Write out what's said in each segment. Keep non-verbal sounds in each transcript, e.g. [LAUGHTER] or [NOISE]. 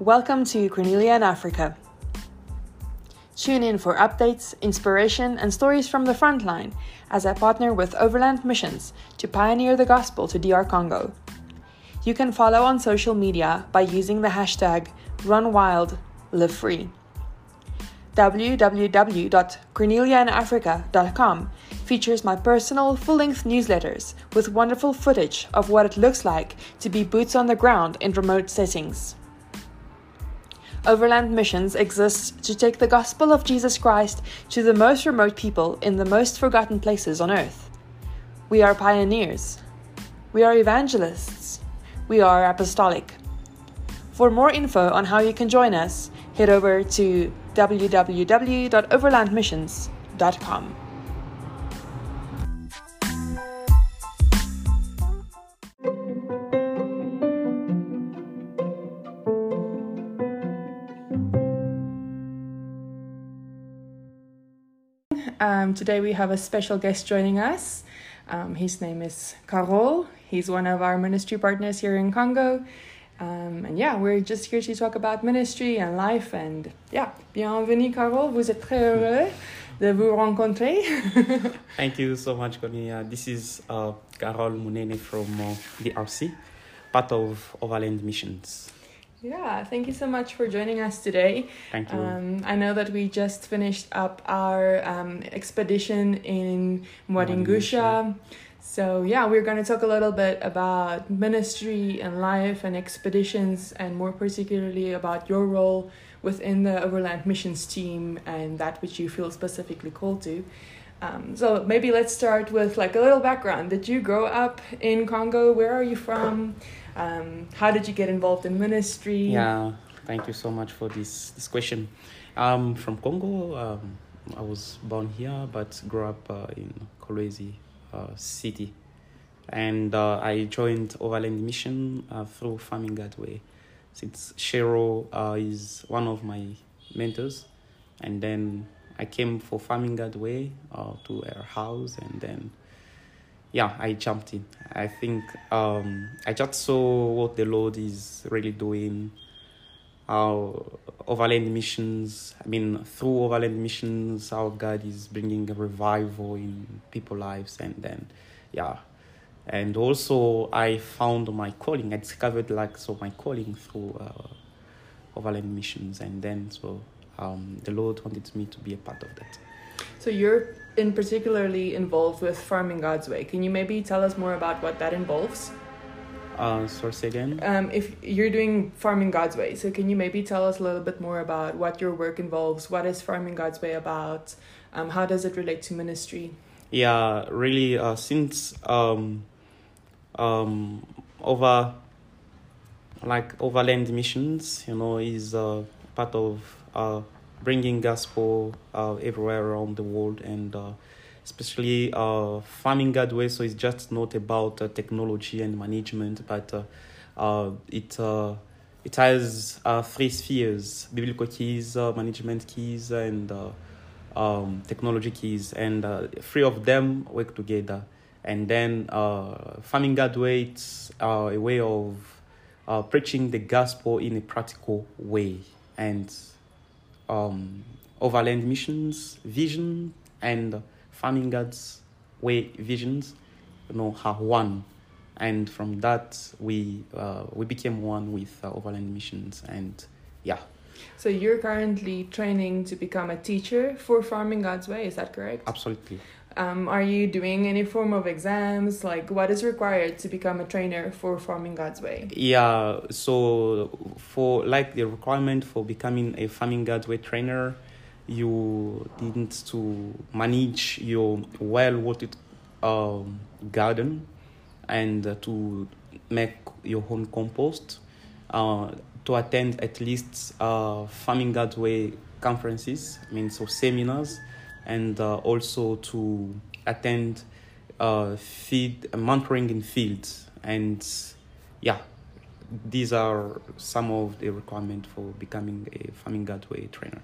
Welcome to Cornelia in Africa. Tune in for updates, inspiration, and stories from the front line as I partner with Overland Missions to pioneer the gospel to DR Congo. You can follow on social media by using the hashtag RunWildLiveFree. www.corneliainafrica.com features my personal full length newsletters with wonderful footage of what it looks like to be boots on the ground in remote settings. Overland Missions exists to take the gospel of Jesus Christ to the most remote people in the most forgotten places on earth. We are pioneers. We are evangelists. We are apostolic. For more info on how you can join us, head over to www.overlandmissions.com. Um, today we have a special guest joining us. Um, his name is Carol. He's one of our ministry partners here in Congo. Um, and yeah, we're just here to talk about ministry and life. And yeah, bienvenue Carol. Vous êtes très heureux de vous rencontrer. [LAUGHS] Thank you so much, Cornelia. This is uh, Carol Munene from uh, DRC, part of Overland Missions. Yeah, thank you so much for joining us today. Thank you. Um, I know that we just finished up our um, expedition in Mwadingusha. So, yeah, we're going to talk a little bit about ministry and life and expeditions, and more particularly about your role within the Overland Missions team and that which you feel specifically called to. Um, so maybe let's start with like a little background. Did you grow up in Congo? Where are you from? Um, how did you get involved in ministry? Yeah, thank you so much for this, this question. I'm from Congo, um, I was born here but grew up uh, in Kolwezi uh, city. And uh, I joined Overland Mission uh, through Farming God's Way. Since Cheryl uh, is one of my mentors, and then I came for Farming God's Way uh, to her house, and then yeah, I jumped in. I think um, I just saw what the Lord is really doing. Our overland missions, I mean, through overland missions, our God is bringing a revival in people's lives, and then, yeah, and also I found my calling. I discovered like so my calling through uh, overland missions, and then so um, the Lord wanted me to be a part of that. So you're in particularly involved with farming God's way. Can you maybe tell us more about what that involves? Uh, source again. Um, if you're doing farming God's way, so can you maybe tell us a little bit more about what your work involves? What is farming God's way about? Um, how does it relate to ministry? Yeah, really. Uh, since um, um, over like overland missions, you know, is uh, part of uh, bringing gospel uh, everywhere around the world and uh, especially uh, farming God way. So it's just not about uh, technology and management, but uh, uh, it uh, it has uh, three spheres: biblical keys, uh, management keys, and uh, um, technology keys, and uh, three of them work together. And then uh, farming God way, it's uh, a way of uh, preaching the gospel in a practical way, and um, overland missions vision and farming God's way visions, you know, are one, and from that we uh, we became one with uh, overland missions, and yeah. So you're currently training to become a teacher for farming God's way. Is that correct? Absolutely. Um, are you doing any form of exams? Like, what is required to become a trainer for farming God's way? Yeah. So for like the requirement for becoming a farming God's way trainer, you need to manage your well watered um, garden and to make your own compost, uh, to attend at least uh, farming God's way conferences, I mean, so seminars, and uh, also to attend uh, feed mentoring in fields. And yeah, these are some of the requirements for becoming a farming God's way trainer.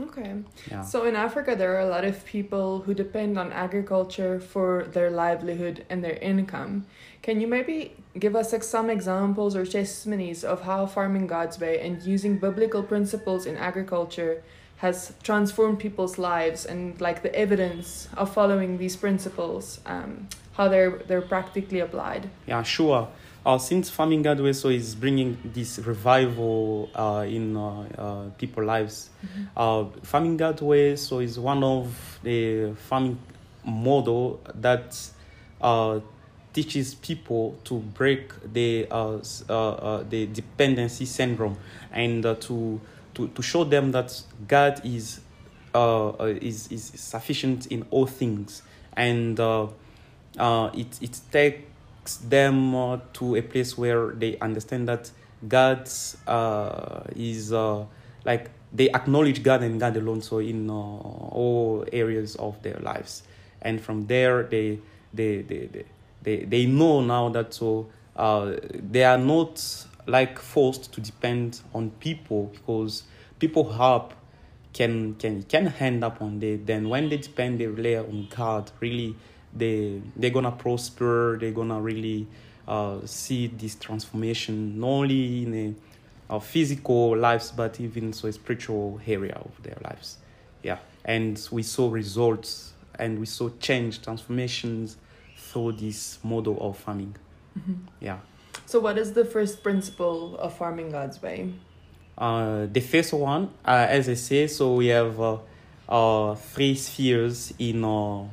Okay. Yeah. So in Africa, there are a lot of people who depend on agriculture for their livelihood and their income. Can you maybe give us like, some examples or testimonies of how farming God's way and using biblical principles in agriculture has transformed people's lives and like the evidence of following these principles, um, how they're they're practically applied? Yeah, sure. Uh, since farming God's way so is bringing this revival uh, in uh, uh, people's lives, uh, farming God's way so is one of the farming model that uh, teaches people to break the uh, uh, uh, the dependency syndrome and uh, to, to to show them that God is uh, uh, is is sufficient in all things and uh, uh, it it takes them uh, to a place where they understand that God uh, is uh, like they acknowledge God and God alone. So in uh, all areas of their lives, and from there they they they they they, they know now that so uh, they are not like forced to depend on people because people help can can can end up on they then when they depend they rely on God. Really they they're gonna prosper. They're gonna really uh, see this transformation not only in a, a physical lives but even so a spiritual area of their lives. Yeah. And we saw results and we saw change transformations through this model of farming. Yeah So, what is the first principle of farming God's way? Uh, the first one, uh, as I say, so we have uh, uh, three spheres in uh,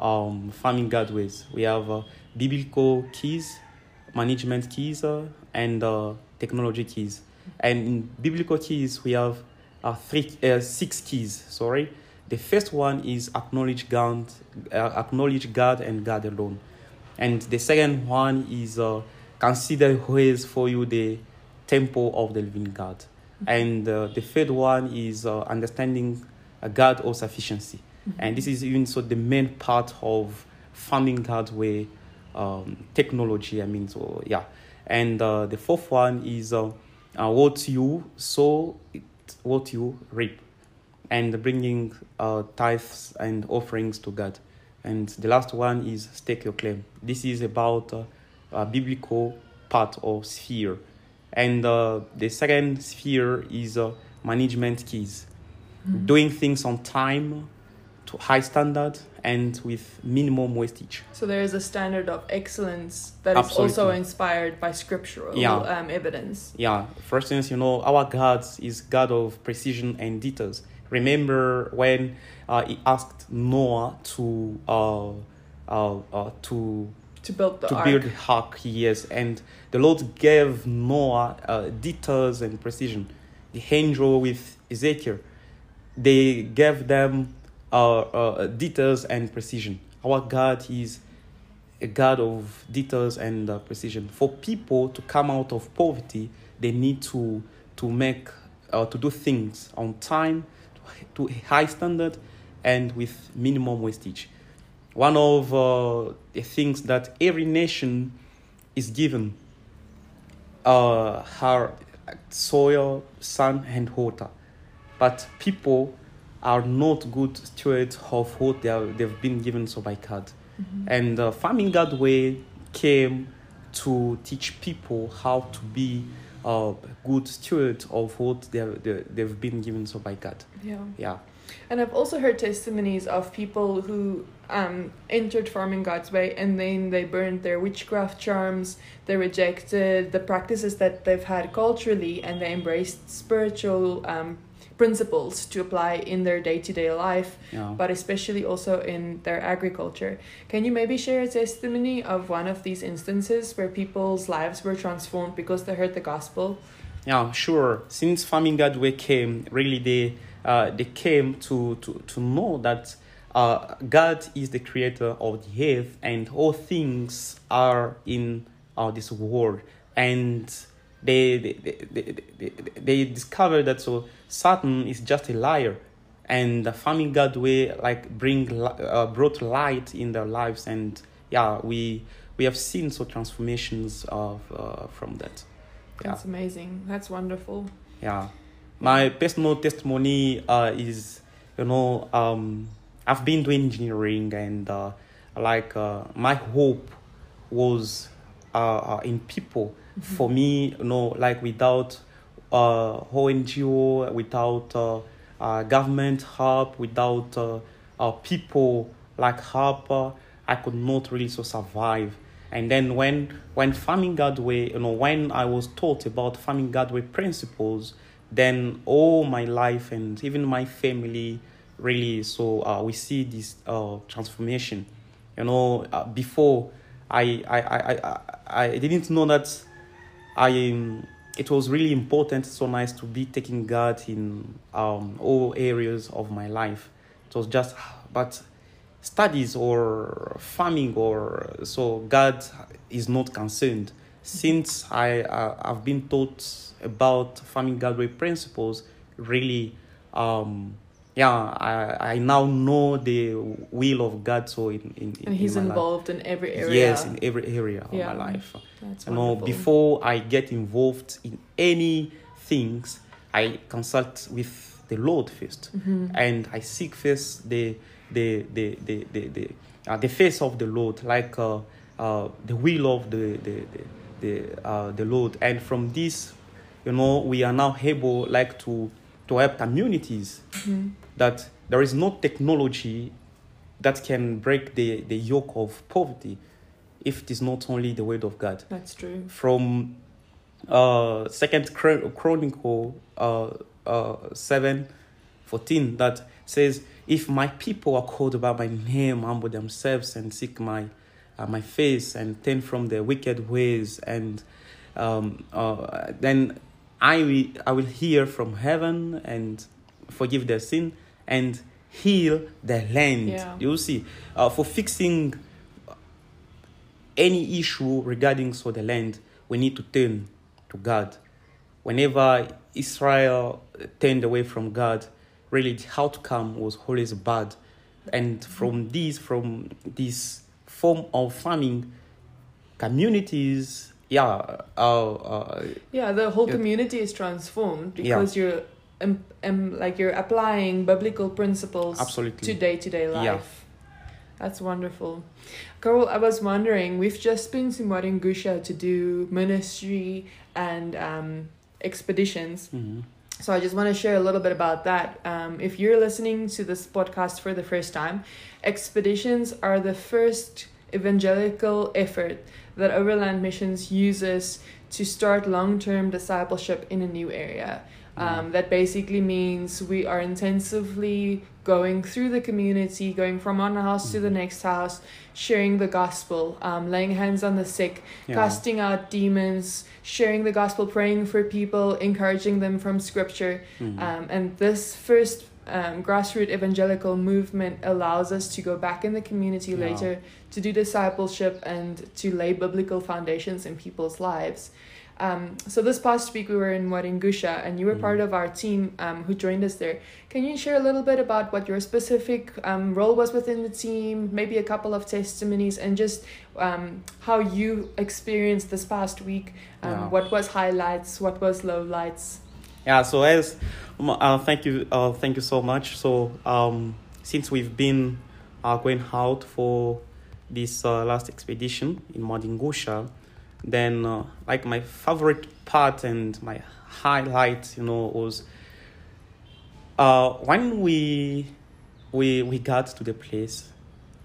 um, farming God's ways. We have uh, biblical keys, management keys, uh, and uh, technology keys. And in biblical keys, we have uh, three, uh, six keys. Sorry, the first one is acknowledge God, uh, acknowledge God and God alone. And the second one is uh, consider who is for you the temple of the living God. And uh, the third one is uh, understanding uh, God or sufficiency. And this is even so the main part of farming God's way um, technology. I mean, so yeah. And uh, the fourth one is uh, uh, what you sow, it, what you reap, and bringing uh, tithes and offerings to God. And the last one is stake your claim. This is about uh, biblical part or sphere. And uh, the second sphere is uh, management keys. Doing things on time, to high standard, and with minimum wastage. So there is a standard of excellence that is also inspired by scriptural Yeah. um, evidence. Yeah, for instance, you know, our God is God of precision and details. Remember when uh, he asked Noah to uh, uh, uh, to To build the to ark. build the ark, yes, and the Lord gave Noah uh, details and precision. The angel with Ezekiel, they gave them uh, uh, details and precision. Our God is a God of details and uh, precision. For people to come out of poverty, they need to to make uh, to do things on time, to a high standard, and with minimum wastage. One of uh, the things that every nation is given uh, are soil, sun, and water. But people are not good stewards of what they are, they've been given so by God. And uh, farming God's way came to teach people how to be uh, good stewards of what they are, they, they've been given so by God. Yeah. Yeah. And I've also heard testimonies of people who um, entered farming God's way and then they burned their witchcraft charms, they rejected the practices that they've had culturally, and they embraced spiritual um, principles to apply in their day to day life, Yeah. but especially also in their agriculture. Can you maybe share a testimony of one of these instances where people's lives were transformed because they heard the gospel? Yeah, sure. Since farming God's way came, really they uh, they came to, to, to know that uh, God is the creator of the earth and all things are in uh, this world. And they they, they, they, they, discovered that so Satan is just a liar. And the family God way like bring uh, brought light in their lives and yeah we we have seen so transformations of uh, from that yeah That's amazing. That's wonderful. yeah My personal testimony uh, is, you know, um, I've been doing engineering and uh, like uh, my hope was uh, uh, in people. For me, you know, like without uh, NGO, without uh, uh, government help, without uh, uh, people like help, uh, I could not really so survive. And then when when farming Godway, you know, when I was taught about farming Godway principles, then all my life and even my family really so uh, we see this uh, transformation. You know, uh, before I I, I I I didn't know that I um, it was really important, so nice to be taking God in um, all areas of my life. It was just, but studies or farming or so God is not concerned. Since I uh, I've been taught about farming God way principles, really, um, yeah, I, I now know the will of God. So in in, in And he's in my life. involved in every area. Yes, in every area of Yeah. my life That's you know before i get involved in any things i consult with the lord 1st Mm-hmm. and i seek first the the the the the, the, uh, the face of the lord like uh, uh, the will of the the the, the, uh, the lord and from this you know we are now able like to to help communities Mm-hmm. that there is no technology that can break the, the yoke of poverty if it is not only the word of God. That's true. From uh, Second Chron- Chronicle uh, uh, seven fourteen that says, "If my people are called by my name, humble themselves and seek my uh, my face and turn from their wicked ways, and um, uh, then I will I will hear from heaven and forgive their sin and heal their land." Yeah. You see, uh, for fixing any issue regarding so the land, we need to turn to God. Whenever Israel turned away from God, really the outcome was always bad. And from this, from this form of farming, communities, yeah, uh, uh, Yeah, the whole community is transformed Yeah. because you're um, um, like you're applying biblical principles absolutely. to day to day life. Yeah. That's wonderful. Carol, I was wondering, we've just been to Mwadingusha to do ministry and um, expeditions. Mhm. So I just want to share a little bit about that. Um, if you're listening to this podcast for the first time, expeditions are the first evangelical effort that Overland Missions uses to start long term discipleship in a new area. Um, that basically means we are intensively going through the community, going from one house to the next house, sharing the gospel, um, laying hands on the sick, Yeah. casting out demons, sharing the gospel, praying for people, encouraging them from scripture. Mhm. Um, and this first um, grassroots evangelical movement allows us to go back in the community Yeah. later to do discipleship and to lay biblical foundations in people's lives. Um, so this past week we were in Mwadingusha and you were Mhm. part of our team um, who joined us there. Can you share a little bit about what your specific um, role was within the team, maybe a couple of testimonies, and just um, how you experienced this past week? Um, Yeah. What was highlights? What was lowlights? Yeah, so as um, uh, thank you, uh, thank you so much. So um, since we've been uh, going out for this uh, last expedition in Mwadingusha, then uh, like my favorite part and my highlight, you know, was uh, when we we we got to the place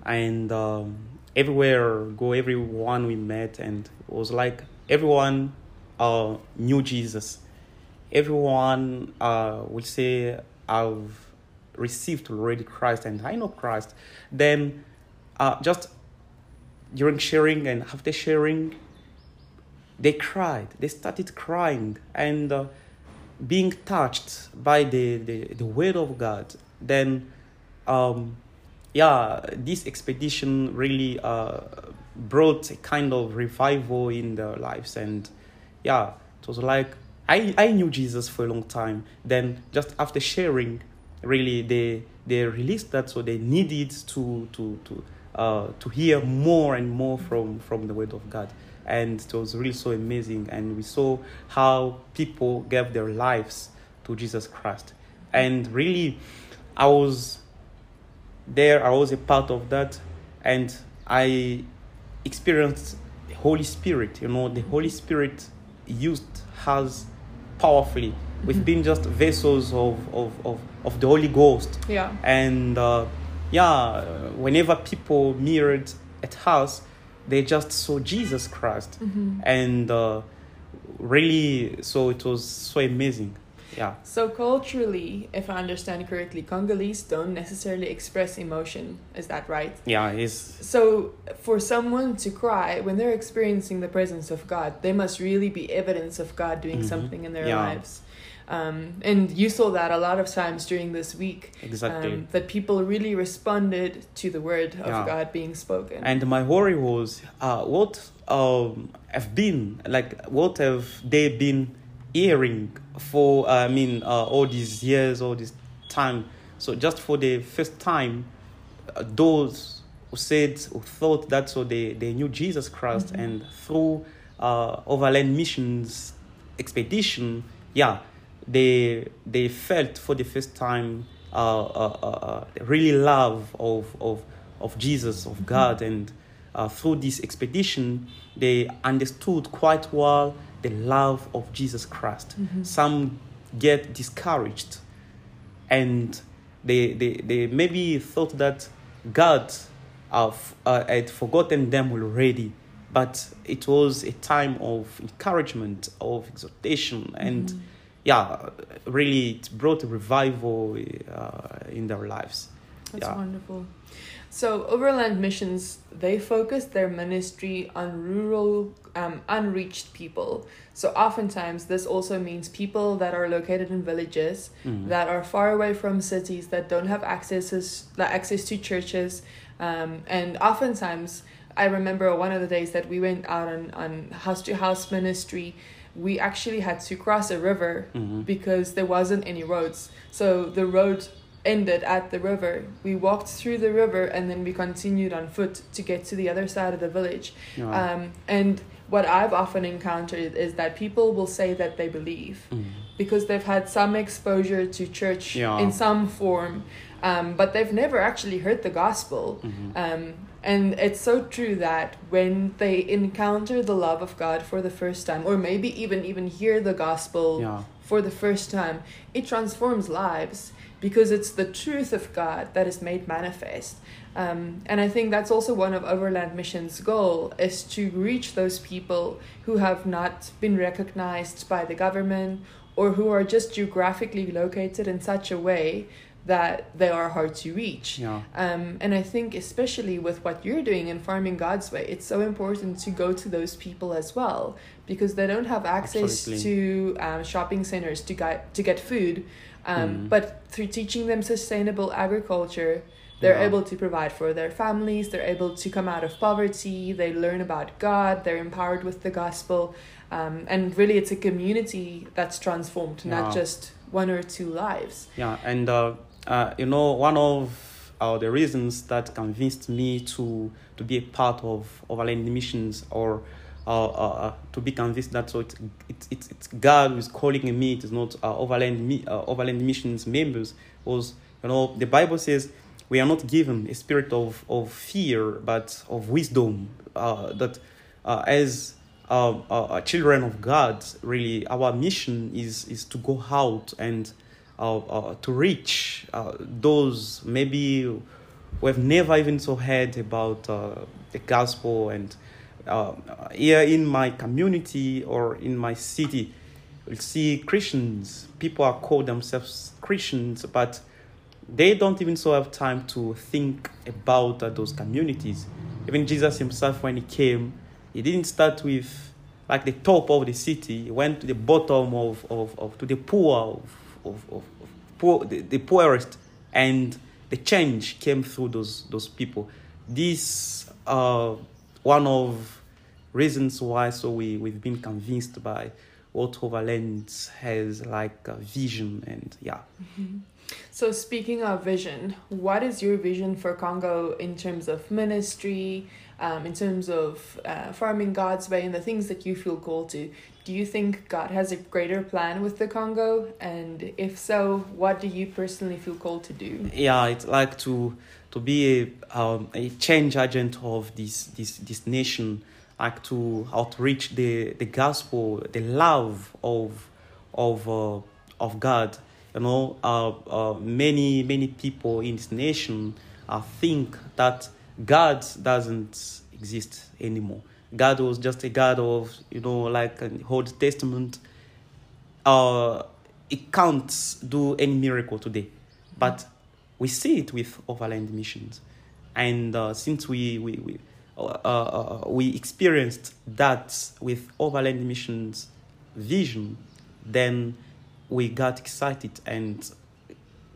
and um, everywhere go everyone we met and it was like everyone uh, knew Jesus everyone uh, will say I've received already Christ and I know Christ, then uh, just during sharing and after sharing, they cried. They started crying and uh, being touched by the, the, the word of God. Then, um, yeah, this expedition really uh, brought a kind of revival in their lives. And yeah, it was like I, I knew Jesus for a long time. Then just after sharing, really they they released that, so they needed to to to uh, to hear more and more from from the Word of God, and it was really so amazing. And we saw how people gave their lives to Jesus Christ. And really, I was there, I was a part of that, and I experienced the Holy Spirit. You know, the Holy Spirit used us powerfully. We've been just vessels of, of, of, of the Holy Ghost. Yeah. And uh, yeah, whenever people mirrored at us, they just saw Jesus Christ. Mm-hmm. And uh, really, so it was so amazing. Yeah. So culturally, if I understand correctly, Congolese don't necessarily express emotion. Is that right? Yeah, it's So for someone to cry when they're experiencing the presence of God, there must really be evidence of God doing Mhm. something in their Yeah. lives. Um, and you saw that a lot of times during this week. exactly. Um, that people really responded to the word of Yeah. God being spoken. And my worry was, uh, what um, have been like? What have they been hearing for? I mean, uh, all these years, all this time. So just for the first time, uh, those who said, who thought that so they they knew Jesus Christ, Mhm. and through uh, overland missions expedition, yeah, they they felt for the first time uh, uh, uh, uh, really love of of of Jesus of God and uh, through this expedition they understood quite well the love of Jesus Christ. Mhm. Some get discouraged and they they, they maybe thought that God f- uh, had forgotten them already. But it was a time of encouragement, of exhortation, and Mhm. yeah, really it brought a revival uh, in their lives. That's yeah. wonderful. So Overland Missions, they focus their ministry on rural, um, unreached people. So oftentimes this also means people that are located in villages Mm. that are far away from cities that don't have accesses, like access to churches, um, and oftentimes I remember one of the days that we went out on on house to house ministry. We actually had to cross a river Mhm. because there wasn't any roads. So the road ended at the river. We walked through the river and then we continued on foot to get to the other side of the village. Um, and what I've often encountered is that people will say that they believe Mm. because they've had some exposure to church Yeah. in some form, um, but they've never actually heard the gospel. Mhm. Um, and it's so true that when they encounter the love of God for the first time, or maybe even even hear the gospel yeah. for the first time, it transforms lives because it's the truth of God that is made manifest. Um, and I think that's also one of Overland Mission's goal is to reach those people who have not been recognized by the government or who are just geographically located in such a way that they are hard to reach. Yeah. Um, and I think, especially with what you're doing in Farming God's Way, it's so important to go to those people as well because they don't have access to um, shopping centers to get to get food. Um, Mm. But through teaching them sustainable agriculture, they're Yeah. able to provide for their families. They're able to come out of poverty. They learn about God. They're empowered with the gospel, um, and really, it's a community that's transformed, not just one or two lives. Yeah, and uh, uh, you know, one of uh, the reasons that convinced me to to be a part of Overland Missions or uh, uh, uh, to be convinced that so it's it's it's, it's God who is calling me. It is not uh, Overland Mi- uh, Overland Missions members. Was you know the Bible says we are not given a spirit of of fear, but of wisdom. Uh, that uh, as um, uh, uh, children of God, really, our mission is is to go out and uh, uh, to reach uh, those maybe who have never even so heard about uh, the gospel. And uh, here in my community or in my city, you'll see Christians. People are called themselves Christians, but they don't even so have time to think about uh, those communities. Even Jesus himself, when he came, he didn't start with like the top of the city. He went to the bottom of, of, of to the poor of, of, of, of poor, the, the poorest, and the change came through those those people. This uh one of reasons why so we we've been convinced by what Overland has like a vision and yeah. So, speaking of vision, what is your vision for Congo in terms of ministry, um, in terms of uh, farming God's way and the things that you feel called to. Do you think God has a greater plan with the Congo? And if so, what do you personally feel called to do? Yeah, it's like to to be a um, a change agent of this this this nation, like to outreach the the gospel, the love of of uh, of God. You know, uh, uh, many many people in this nation uh, think that God doesn't exist anymore. God was just a God of you know like an Old Testament. Uh, it can't do any miracle today, but we see it with overland missions, and uh, since we we we, uh, uh, we experienced that with overland missions vision, then we got excited and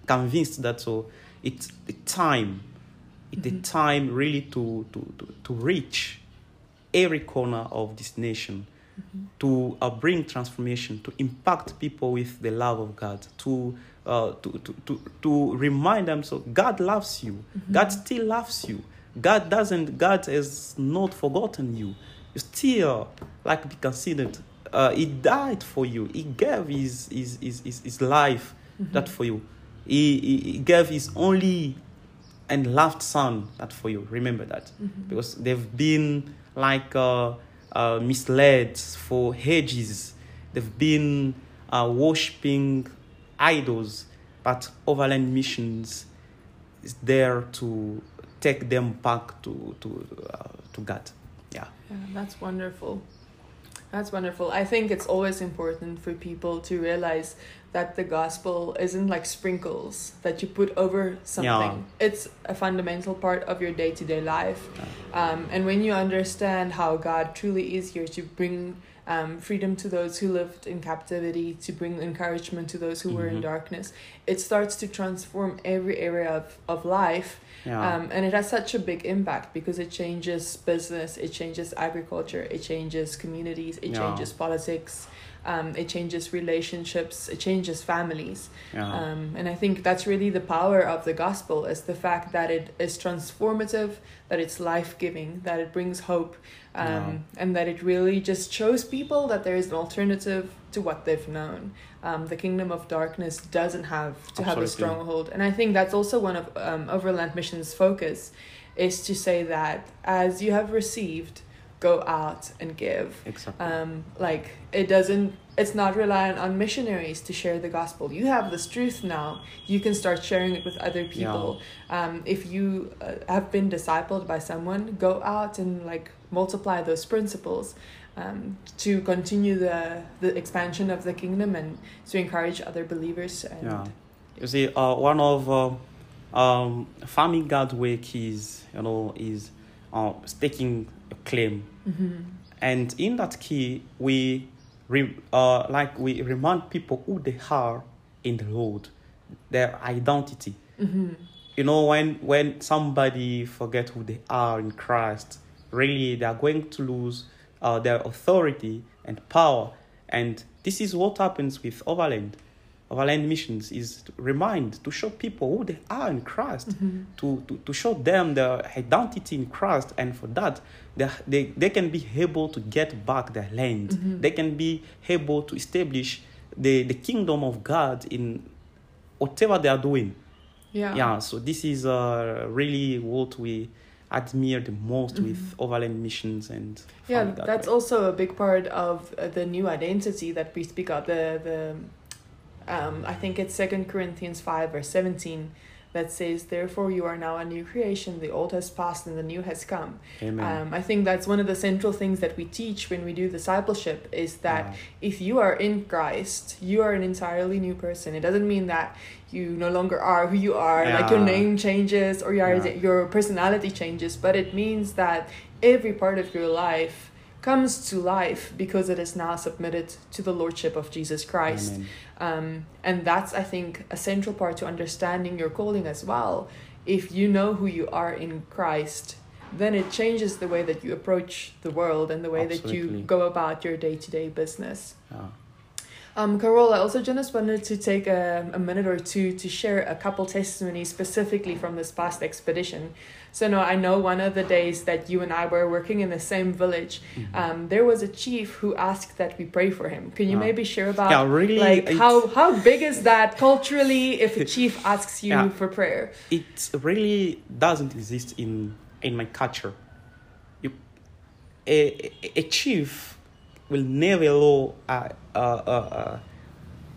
convinced that so it's the time it's Mm-hmm. the time really to, to, to, to reach every corner of this nation Mm-hmm. to uh, bring transformation to impact people with the love of god to uh, to, to, to, to remind them so god loves you. Mm-hmm. god still loves you. God doesn't god has not forgotten you. You still like be considered uh, he died for you. He gave his his his, his, his life Mm-hmm. that for you. He, he, he gave his only and loved son that for you. Remember that. Mm-hmm. because they've been like uh, uh, misled for ages. They've been uh, worshipping idols but overland missions is there to take them back to to uh, to god yeah Yeah, that's wonderful. That's wonderful. I think it's always important for people to realize that the gospel isn't like sprinkles that you put over something. It's a fundamental part of your day to day life. Um, and when you understand how God truly is here to bring um, freedom to those who lived in captivity, to bring encouragement to those who were in Mhm. darkness, it starts to transform every area of, of life yeah um, and it has such a big impact because it changes business, it changes agriculture, it changes communities, it Yeah. changes politics, um, it changes relationships, it changes families. yeah Um, and I think that's really the power of the gospel is the fact that it is transformative, that it's life giving, that it brings hope, um, Yeah. and that it really just shows people that there is an alternative to what they've known. Um, the kingdom of darkness doesn't have to have a stronghold, and I think that's also one of um, Overland Mission's focus, is to say that as you have received, go out and give. Exactly. Um, like it doesn't it's not reliant on missionaries to share the gospel. You have this truth now. You can start sharing it with other people. Um, if you uh, have been discipled by someone go out and like multiply those principles um, to continue the the expansion of the kingdom and to encourage other believers and Yeah. You see, uh, one of uh, um, farming God's work is, you know, is uh, staking a claim, Mhm. and in that key, we, re, uh, like we remind people who they are in the Lord, their identity. Mhm. You know, when when somebody forget who they are in Christ, really they are going to lose uh, their authority and power, and this is what happens with Overland. Overland missions is to remind to show people who they are in Christ, Mhm. to, to, to show them their identity in Christ, and for that they, they, they can be able to get back their land. Mhm. They can be able to establish the, the kingdom of God in whatever they are doing yeah yeah so this is uh, really what we admire the most with overland missions and Mm-hmm. yeah God that's Way. also a big part of uh, the new identity that we speak of the the um, i think it's second corinthians 5 verse 17 that says therefore you are now a new creation the old has passed and the new has come amen um, i think that's one of the central things that we teach when we do discipleship is that Yeah. if you are in christ you are an entirely new person it doesn't mean that you no longer are who you are yeah. like your name changes or your, Yeah. your personality changes but it means that every part of your life comes to life because it is now submitted to the lordship of jesus christ. Um, and that's i think a central part to understanding your calling as well. If you know who you are in christ then it changes the way that you approach the world and the way that you go about your day-to-day business. Yeah. Um, Carol, I also just wanted to take a, a minute or two to share a couple testimonies specifically from this past expedition. So, no, I know one of the days that you and I were working in the same village, Mhm. um, there was a chief who asked that we pray for him. Can you Wow. maybe share about yeah, really. like how how big is that culturally if a [LAUGHS] chief asks you Yeah. for prayer? it really doesn't exist in in my culture. You, a- a chief will never allow uh, uh, uh,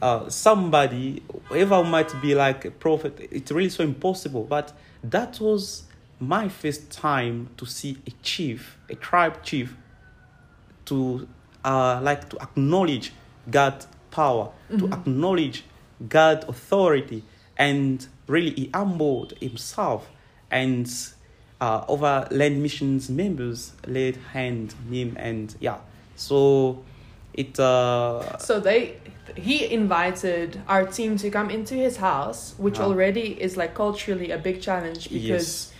uh, somebody, whoever might be like a prophet. It's really so impossible. But that was my first time to see a chief, a tribe chief, to uh, like to acknowledge God's power, to Mhm. acknowledge God's authority, and really he humbled himself and uh, over land missions members laid hand on him and yeah so it uh So they he invited our team to come into his house, which Ah. already is like culturally a big challenge because yes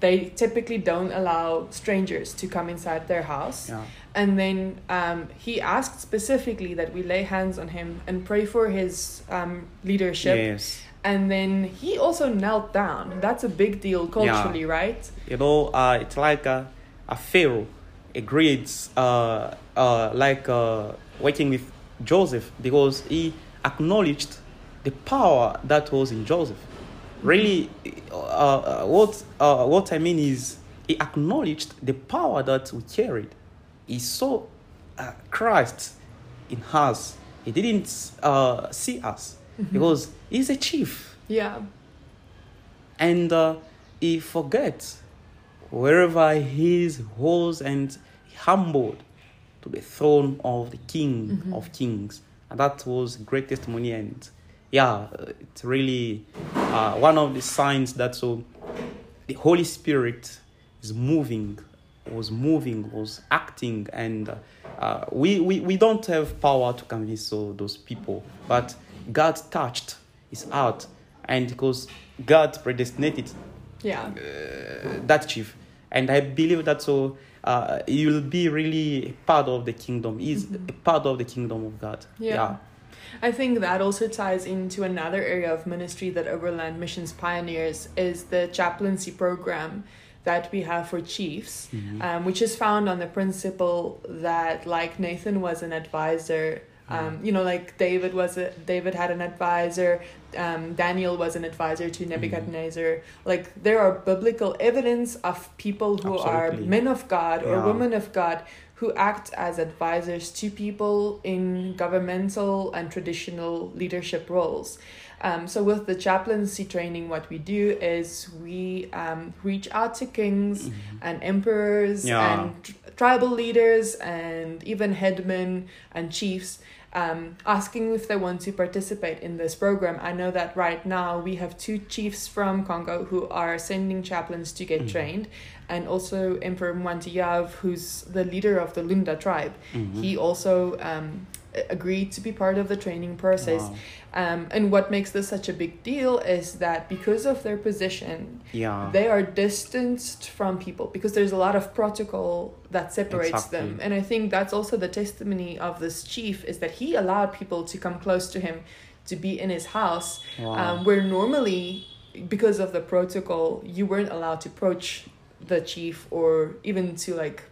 they typically don't allow strangers to come inside their house. yeah And then um, he asked specifically that we lay hands on him and pray for his um, leadership. yes And then he also knelt down. That's a big deal culturally, right? you know uh it's like a, a pharaoh agreed uh uh like uh working with joseph because he acknowledged the power that was in joseph. Really uh, uh, what uh, what i mean is he acknowledged the power that we carried. He saw uh, christ in us. He didn't uh, see us because he's a chief. Yeah. and uh, he forgets wherever he is was and humbled to the throne of the king Mhm. of kings and that was great testimony and yeah it's really uh, one of the signs that so the holy spirit is moving was moving was acting and uh, uh, we, we we don't have power to convince all those people but god touched his heart and because god predestinated Yeah. uh, that chief and i believe that so uh, will be really part of the kingdom he's Mhm. part of the kingdom of god Yeah. I think that also ties into another area of ministry that Overland Missions pioneers is the chaplaincy program that we have for chiefs, Mhm. um, which is found on the principle that like Nathan was an advisor. Um, you know, like David was a David had an advisor, um, Daniel was an advisor to Nebuchadnezzar. Like there are biblical evidence of people who are men of God or Yeah. women of God who act as advisors to people in governmental and traditional leadership roles. Um, so, with the chaplaincy training, what we do is we um, reach out to kings Mhm. and emperors Yeah. and tr- tribal leaders and even headmen and chiefs. Um, asking if they want to participate in this program. I know that right now we have two chiefs from Congo who are sending chaplains to get Mhm. trained, and also Emperor Mwantiyav, who's the leader of the Lunda tribe. Mhm. He also um, agreed to be part of the training process. Wow. Um, and what makes this such a big deal is that because of their position, yeah they are distanced from people because there's a lot of protocol that separates them. And I think that's also the testimony of this chief is that he allowed people to come close to him, to be in his house, wow. um, where normally, because of the protocol, you weren't allowed to approach the chief or even to like,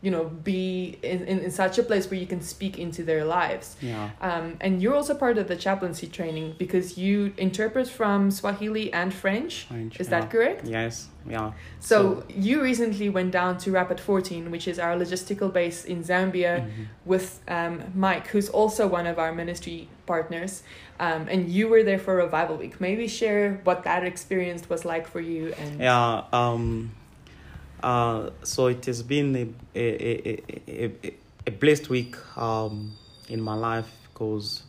you know, be in, in, in such a place where you can speak into their lives. yeah Um, and you're also part of the chaplaincy training because you interpret from Swahili and French. French, Is yeah. that correct? yes yeah So, you recently went down to Rapid 14, which is our logistical base in Zambia, Mhm. with um, Mike, who's also one of our ministry partners. Um, and you were there for Revival Week. Maybe share what that experience was like for you. And Yeah. Um. Uh. So it has been a a a, a, a, blessed week um in my life because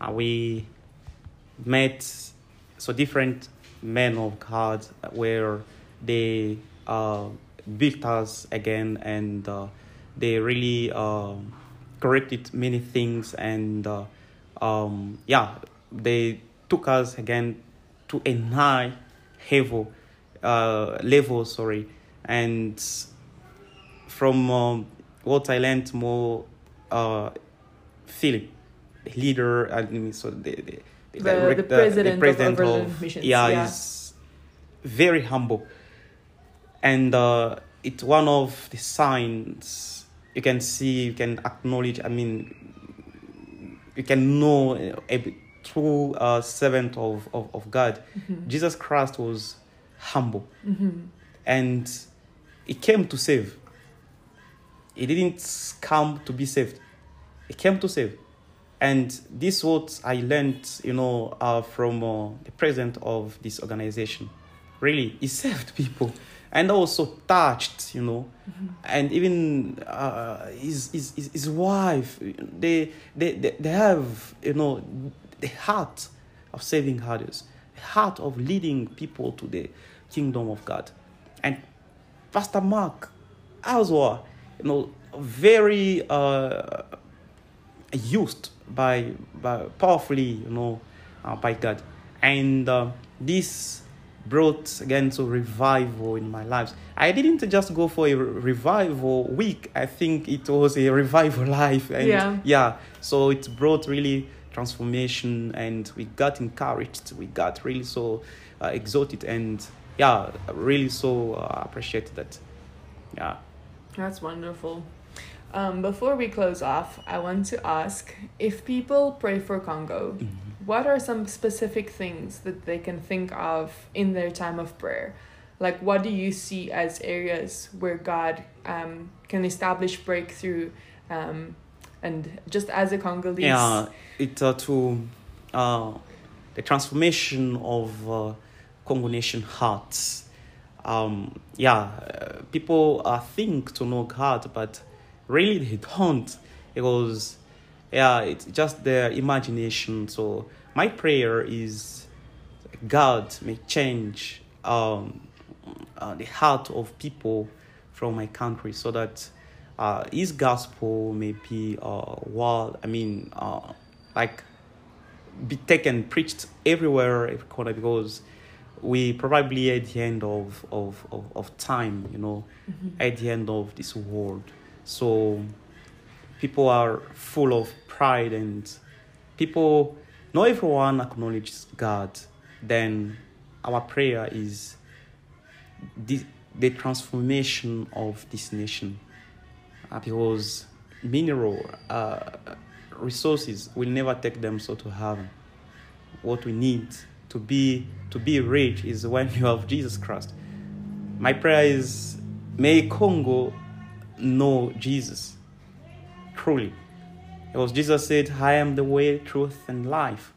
uh, we met so different men of God where they uh built us again and uh, they really um corrected many things and uh, um yeah they took us again to a high level uh level sorry and from um, what i learned more uh the leader, I mean, so the the, The, direct- the president, president of Overland Missions. yeah, yeah. is very humble, and uh, it's one of the signs you can see, you can acknowledge. I mean, you can know uh, a true uh, servant of, of, of God. Mhm. Jesus Christ was humble, Mhm. and he came to save. He didn't come to be saved. He came to save. And this is what I learned, you know, uh, from uh, the president of this organization. Really, he [LAUGHS] saved people, and also touched, you know, and even uh, his, his his his wife. They, they they they have, you know, the heart of saving others, the heart of leading people to the kingdom of God, and Pastor Mark as well, you know, very uh, used by, by powerfully, you know, uh, by God, and uh, this brought again to revival in my life. I didn't just go for a revival week. I think it was a [LAUGHS] revival life, and Yeah. yeah. So it brought really transformation, and we got encouraged. We got really so uh, exalted, and yeah, really so uh, appreciate that. Yeah. That's wonderful. Um, before we close off, I want to ask if people pray for Congo, what are some specific things that they can think of in their time of prayer? Like, what do you see as areas where God um, can establish breakthrough? Um, and just as a Congolese, Yeah, it uh, to uh, the transformation of uh, Congo nation hearts. Um, yeah, uh, people uh, think to know God, but really they don't because yeah, it's just their imagination. So my prayer is God may change um, uh, the heart of people from my country so that uh, his gospel may be uh, well, I mean, uh, like be taken, preached everywhere, every corner, because we probably at the end of, of, of, of time, you know, at the end of this world. So people are full of pride and people, not everyone acknowledges God. Then our prayer is the, the transformation of this nation uh, because mineral uh, resources will never take them so to heaven. What we need to be to be rich is when you have Jesus Christ. My prayer is may Congo know Jesus truly. Because Jesus said, I am the way, truth, and life.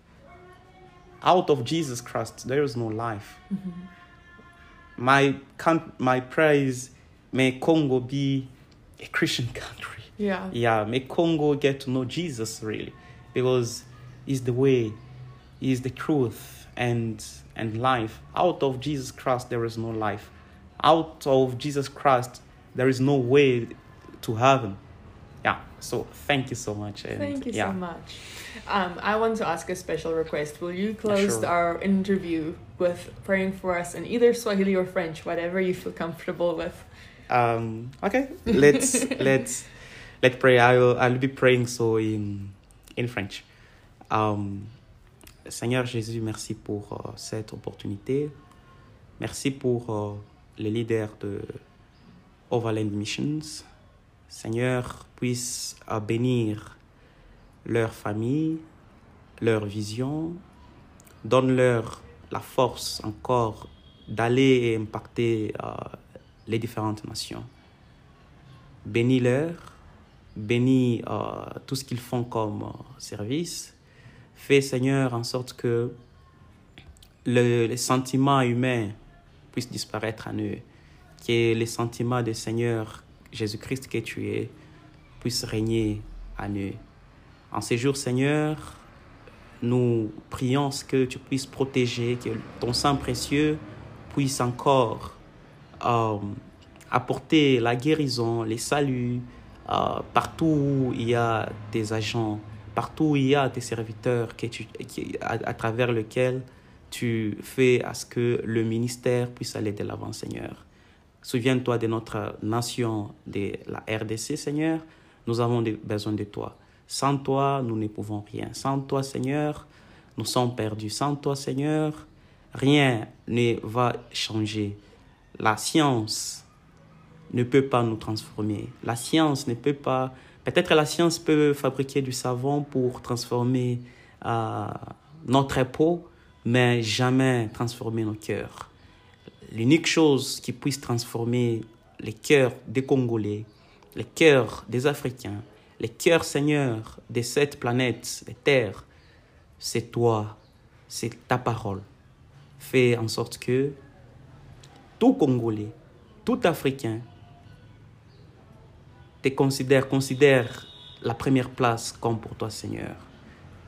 Out of Jesus Christ, there is no life. Mm-hmm. My, my prayer is, may Congo be a Christian country. yeah, Yeah, may Congo get to know Jesus really, because He's the way, He's the truth, and and life. Out of Jesus Christ, there is no life. Out of Jesus Christ, there is no way to heaven. Yeah. So thank you so much. And Thank you yeah. so much. Um, I want to ask a special request. Will you close Sure. our interview with praying for us in either Swahili or French, whatever you feel comfortable with? Um, okay, let's [LAUGHS] let's let's pray. I'll I'll be praying so in in French. Um, Seigneur Jésus, merci pour euh, cette opportunité. Merci pour euh, les leaders de Overland Missions. Seigneur, puisse bénir leur famille, leur vision. Donne-leur la force encore d'aller et impacter euh, les différentes nations. Bénis-leur, bénis euh, tout ce qu'ils font comme service. Fais, Seigneur, en sorte que le, les sentiments humains puissent disparaître en eux. Que les sentiments de Seigneur Jésus-Christ que tu es puissent régner en eux. En ces jours, Seigneur, nous prions que tu puisses protéger, que ton sang précieux puisse encore euh, apporter la guérison, les saluts, euh, partout où il y a des agents, partout où il y a des serviteurs tu, qui, à, à travers lesquels tu fais à ce que le ministère puisse aller de l'avant, Seigneur. Souviens-toi de notre nation, de la RDC, Seigneur. Nous avons besoin de toi. Sans toi, nous ne pouvons rien. Sans toi, Seigneur, nous sommes perdus. Sans toi, Seigneur, rien ne va changer. La science ne peut pas nous transformer. La science ne peut pas... Peut-être la science peut fabriquer du savon pour transformer euh, notre peau, mais jamais transformer nos cœurs. L'unique chose qui puisse transformer les cœurs des Congolais, les cœurs des Africains, les cœurs, Seigneur, de cette planète, des terres, c'est toi, c'est ta parole. Fais en sorte que tout Congolais, tout Africain, te considère, considère la première place comme pour toi, Seigneur.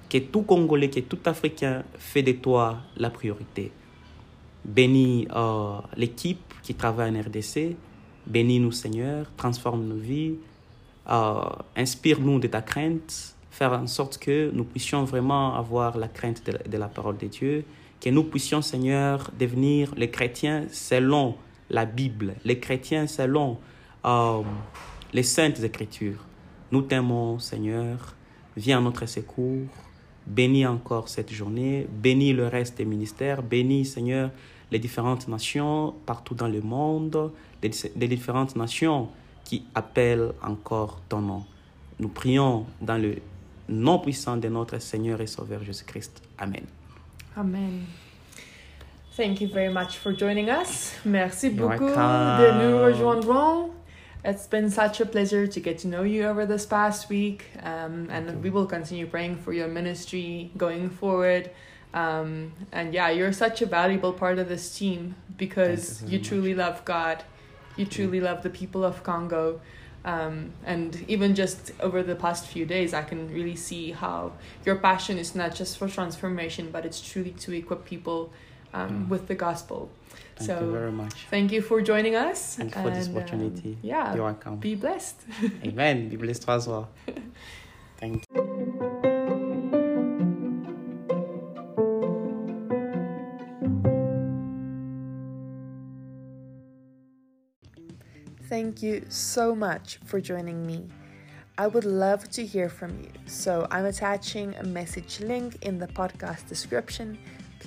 Que tout Congolais, que tout Africain fait de toi la priorité. Bénis euh, l'équipe qui travaille en RDC. Bénis-nous, Seigneur. Transforme nos vies. Euh, inspire-nous de ta crainte. Faire en sorte que nous puissions vraiment avoir la crainte de la, parole de Dieu. Que nous puissions, Seigneur, devenir les chrétiens selon la Bible. Les chrétiens selon euh, les saintes écritures. Nous t'aimons, Seigneur. Viens à notre secours. Bénis encore cette journée. Bénis le reste des ministères. Bénis, Seigneur, les différentes nations partout dans le monde, les, différentes nations qui appellent encore ton nom. Nous prions dans le nom puissant de notre Seigneur et Sauveur Jésus-Christ. Amen. Amen. Thank you very much for joining us. Merci beaucoup de nous rejoindre. It's been such a pleasure to get to know you over this past week, um, and we will continue praying for your ministry going forward. Um, and yeah, you're such a valuable part of this team because you, you truly love God, you truly love the people of Congo. Um, and even just over the past few days, I can really see how your passion is not just for transformation, but it's truly to equip people um, mm. with the gospel. Thank so, you very much. Thank you for joining us. Thank you for this opportunity. Um, yeah. You're welcome. Be blessed. [LAUGHS] Amen. Be blessed as well. [LAUGHS] Thank you. Thank you so much for joining me. I would love to hear from you, so I'm attaching a message link in the podcast description.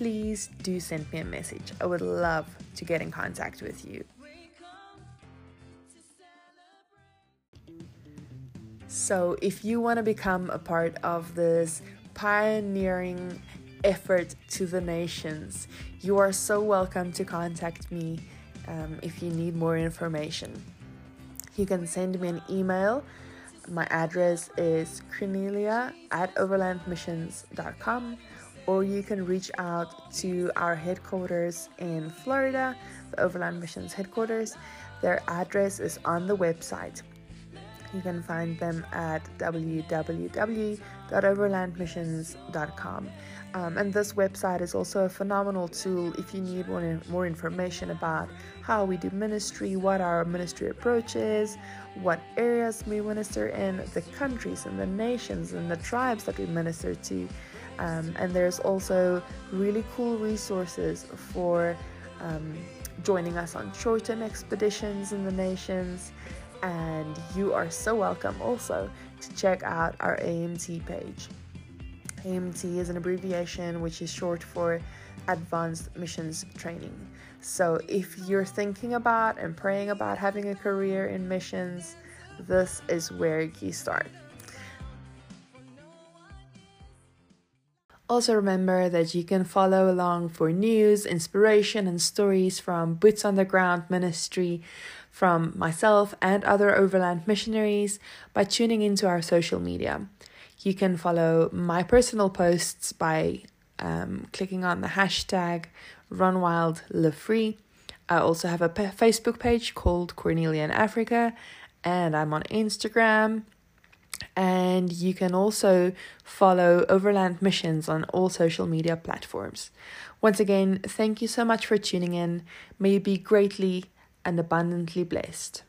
Please do send me a message. I would love to get in contact with you. So, if you want to become a part of this pioneering effort to the nations, you are so welcome to contact me um, if you need more information. You can send me an email. My address is cornelia at overlandmissions.com, or you can reach out to our headquarters in Florida, the Overland Missions headquarters. Their address is on the website. You can find them at www.overlandmissions.com. Um, and this website is also a phenomenal tool if you need more, more information about how we do ministry, what our ministry approach is, what areas we minister in, the countries and the nations and the tribes that we minister to. Um, and there's also really cool resources for um, joining us on short term expeditions in the nations. And you are so welcome also to check out our AMT page. AMT is an abbreviation which is short for Advanced Missions Training. So if you're thinking about and praying about having a career in missions, this is where you start. Also, remember that you can follow along for news, inspiration, and stories from Boots on the Ground Ministry, from myself and other overland missionaries by tuning into our social media. You can follow my personal posts by um, clicking on the hashtag Run Wild Live Free. I also have a Facebook page called Cornelia in Africa, and I'm on Instagram. And you can also follow Overland Missions on all social media platforms. Once again, thank you so much for tuning in. May you be greatly and abundantly blessed.